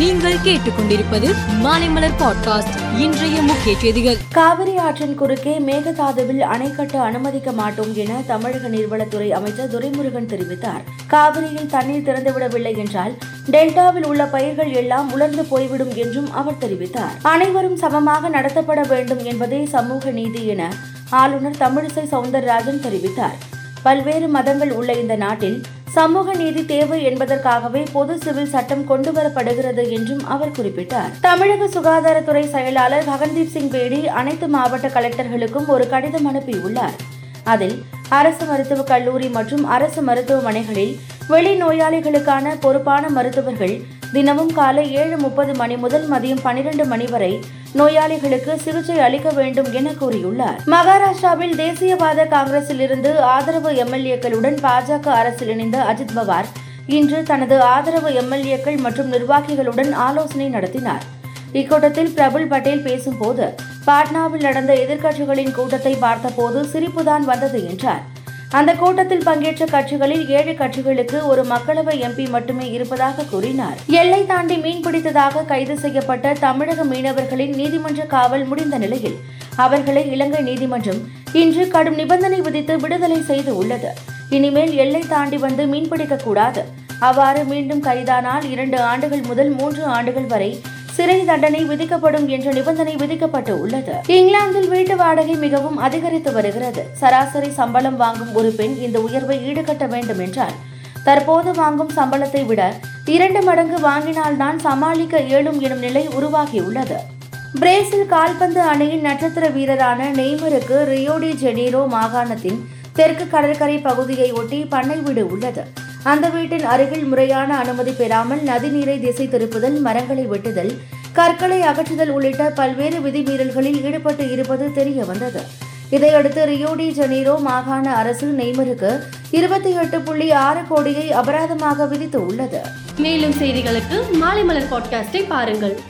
நீங்கள் கேட்டுக்கொண்டிருப்பது மாலைமலர் பாட்காஸ்ட். இன்றைய முக்கிய செய்திகள். காவிரி ஆற்றின் குறுக்கே மேகதாதுவில் அணை கட்ட அனுமதிக்க மாட்டோம் என தமிழக நீர்வளத்துறை அமைச்சர் துரைமுருகன் தெரிவித்தார். காவிரியில் தண்ணீர் திறந்துவிடவில்லை என்றால் டெல்டாவில் உள்ள பயிர்கள் எல்லாம் உலர்ந்து போய்விடும் என்றும் அவர் தெரிவித்தார். அனைவரும் சமமாக நடத்தப்பட வேண்டும் என்பதே சமூக நீதி என ஆளுநர் தமிழிசை சவுந்தரராஜன் தெரிவித்தார். பல்வேறு மதங்கள் உள்ள இந்த நாட்டில் சமூக நீதி தேவை என்பதற்காகவே பொது சிவில் சட்டம் கொண்டுவரப்படுகிறது என்றும் அவர் குறிப்பிட்டார். தமிழக சுகாதாரத்துறை செயலாளர் ககன்தீப் சிங் பேடி அனைத்து மாவட்ட கலெக்டர்களுக்கும் ஒரு கடிதம் அனுப்பியுள்ளார். அதில் அரசு மருத்துவக் கல்லூரி மற்றும் அரசு மருத்துவமனைகளில் வெளி நோயாளிகளுக்கான பொறுப்பான மருத்துவர்கள் தினமும் காலை ஏழு முப்பது மணி முதல் மதியம் பனிரெண்டு மணி வரை நோயாளிகளுக்கு சிகிச்சை அளிக்க வேண்டும் என கூறியுள்ளார். மகாராஷ்டிராவில் தேசியவாத காங்கிரஸில் இருந்து ஆதரவு எம்எல்ஏக்களுடன் பாஜக அரசில் இணைந்த அஜித் பவார் இன்று தனது ஆதரவு எம்எல்ஏக்கள் மற்றும் நிர்வாகிகளுடன் ஆலோசனை நடத்தினார். இக்கூட்டத்தில் பிரபுல் பட்டேல் பேசும்போது பாட்னாவில் நடந்த எதிர்க்கட்சிகளின் கூட்டத்தை பார்த்தபோது சிரிப்புதான் வந்தது என்றார். அந்த கூட்டத்தில் பங்கேற்ற கட்சிகளில் ஏழு கட்சிகளுக்கு ஒரு மக்களவை எம்பி மட்டுமே இருப்பதாக கூறினார். எல்லை தாண்டி மீன் பிடித்ததாக கைது செய்யப்பட்ட தமிழக மீனவர்களின் நீதிமன்ற காவல் முடிந்த நிலையில் அவர்களை இலங்கை நீதிமன்றம் இன்று கடும் நிபந்தனை விதித்து விடுதலை செய்து உள்ளது. இனிமேல் எல்லை தாண்டி வந்து மீன்பிடிக்கக்கூடாது அவ்வாறு மீண்டும் கைதானால் இரண்டு ஆண்டுகள் முதல் மூன்று ஆண்டுகள் வரை சிறை தண்டனை விதிக்கப்படும் என்ற நிபந்தனை விதிக்கப்பட்டு உள்ளது. இங்கிலாந்தில் வீட்டு வாடகை மிகவும் அதிகரித்து வருகிறது. சராசரி சம்பளம் வாங்கும் ஒரு பெண் இந்த உயர்வை ஈடுகட்ட வேண்டும் என்றால் தற்போது வாங்கும் சம்பளத்தை விட இரண்டு மடங்கு வாங்கினால்தான் சமாளிக்க இயலும் எனும் நிலை உருவாகியுள்ளது. பிரேசில் கால்பந்து அணியின் நட்சத்திர வீரரான நெய்மருக்கு ரியோடி ஜெனீரோ மாகாணத்தின் தெற்கு கடற்கரை பகுதியை ஒட்டி பண்ணை வீடு உள்ளது. அந்த வீட்டின் அருகில் முறையான அனுமதி பெறாமல் நதிநீரை திசை திருப்புதல் மரங்களை வெட்டுதல் கற்களை அகற்றுதல் உள்ளிட்ட பல்வேறு விதிமீறல்களில் ஈடுபட்டு இருப்பது தெரிய வந்தது இதையடுத்து ரியோடி ஜெனீரோ மாகாண அரசு நெய்மருக்கு இருபத்தி எட்டு புள்ளி ஆறு கோடியை அபராதமாக விதித்து உள்ளது. மேலும் செய்திகளுக்கு மாலை மலர் பாட்காஸ்டை பாருங்கள்.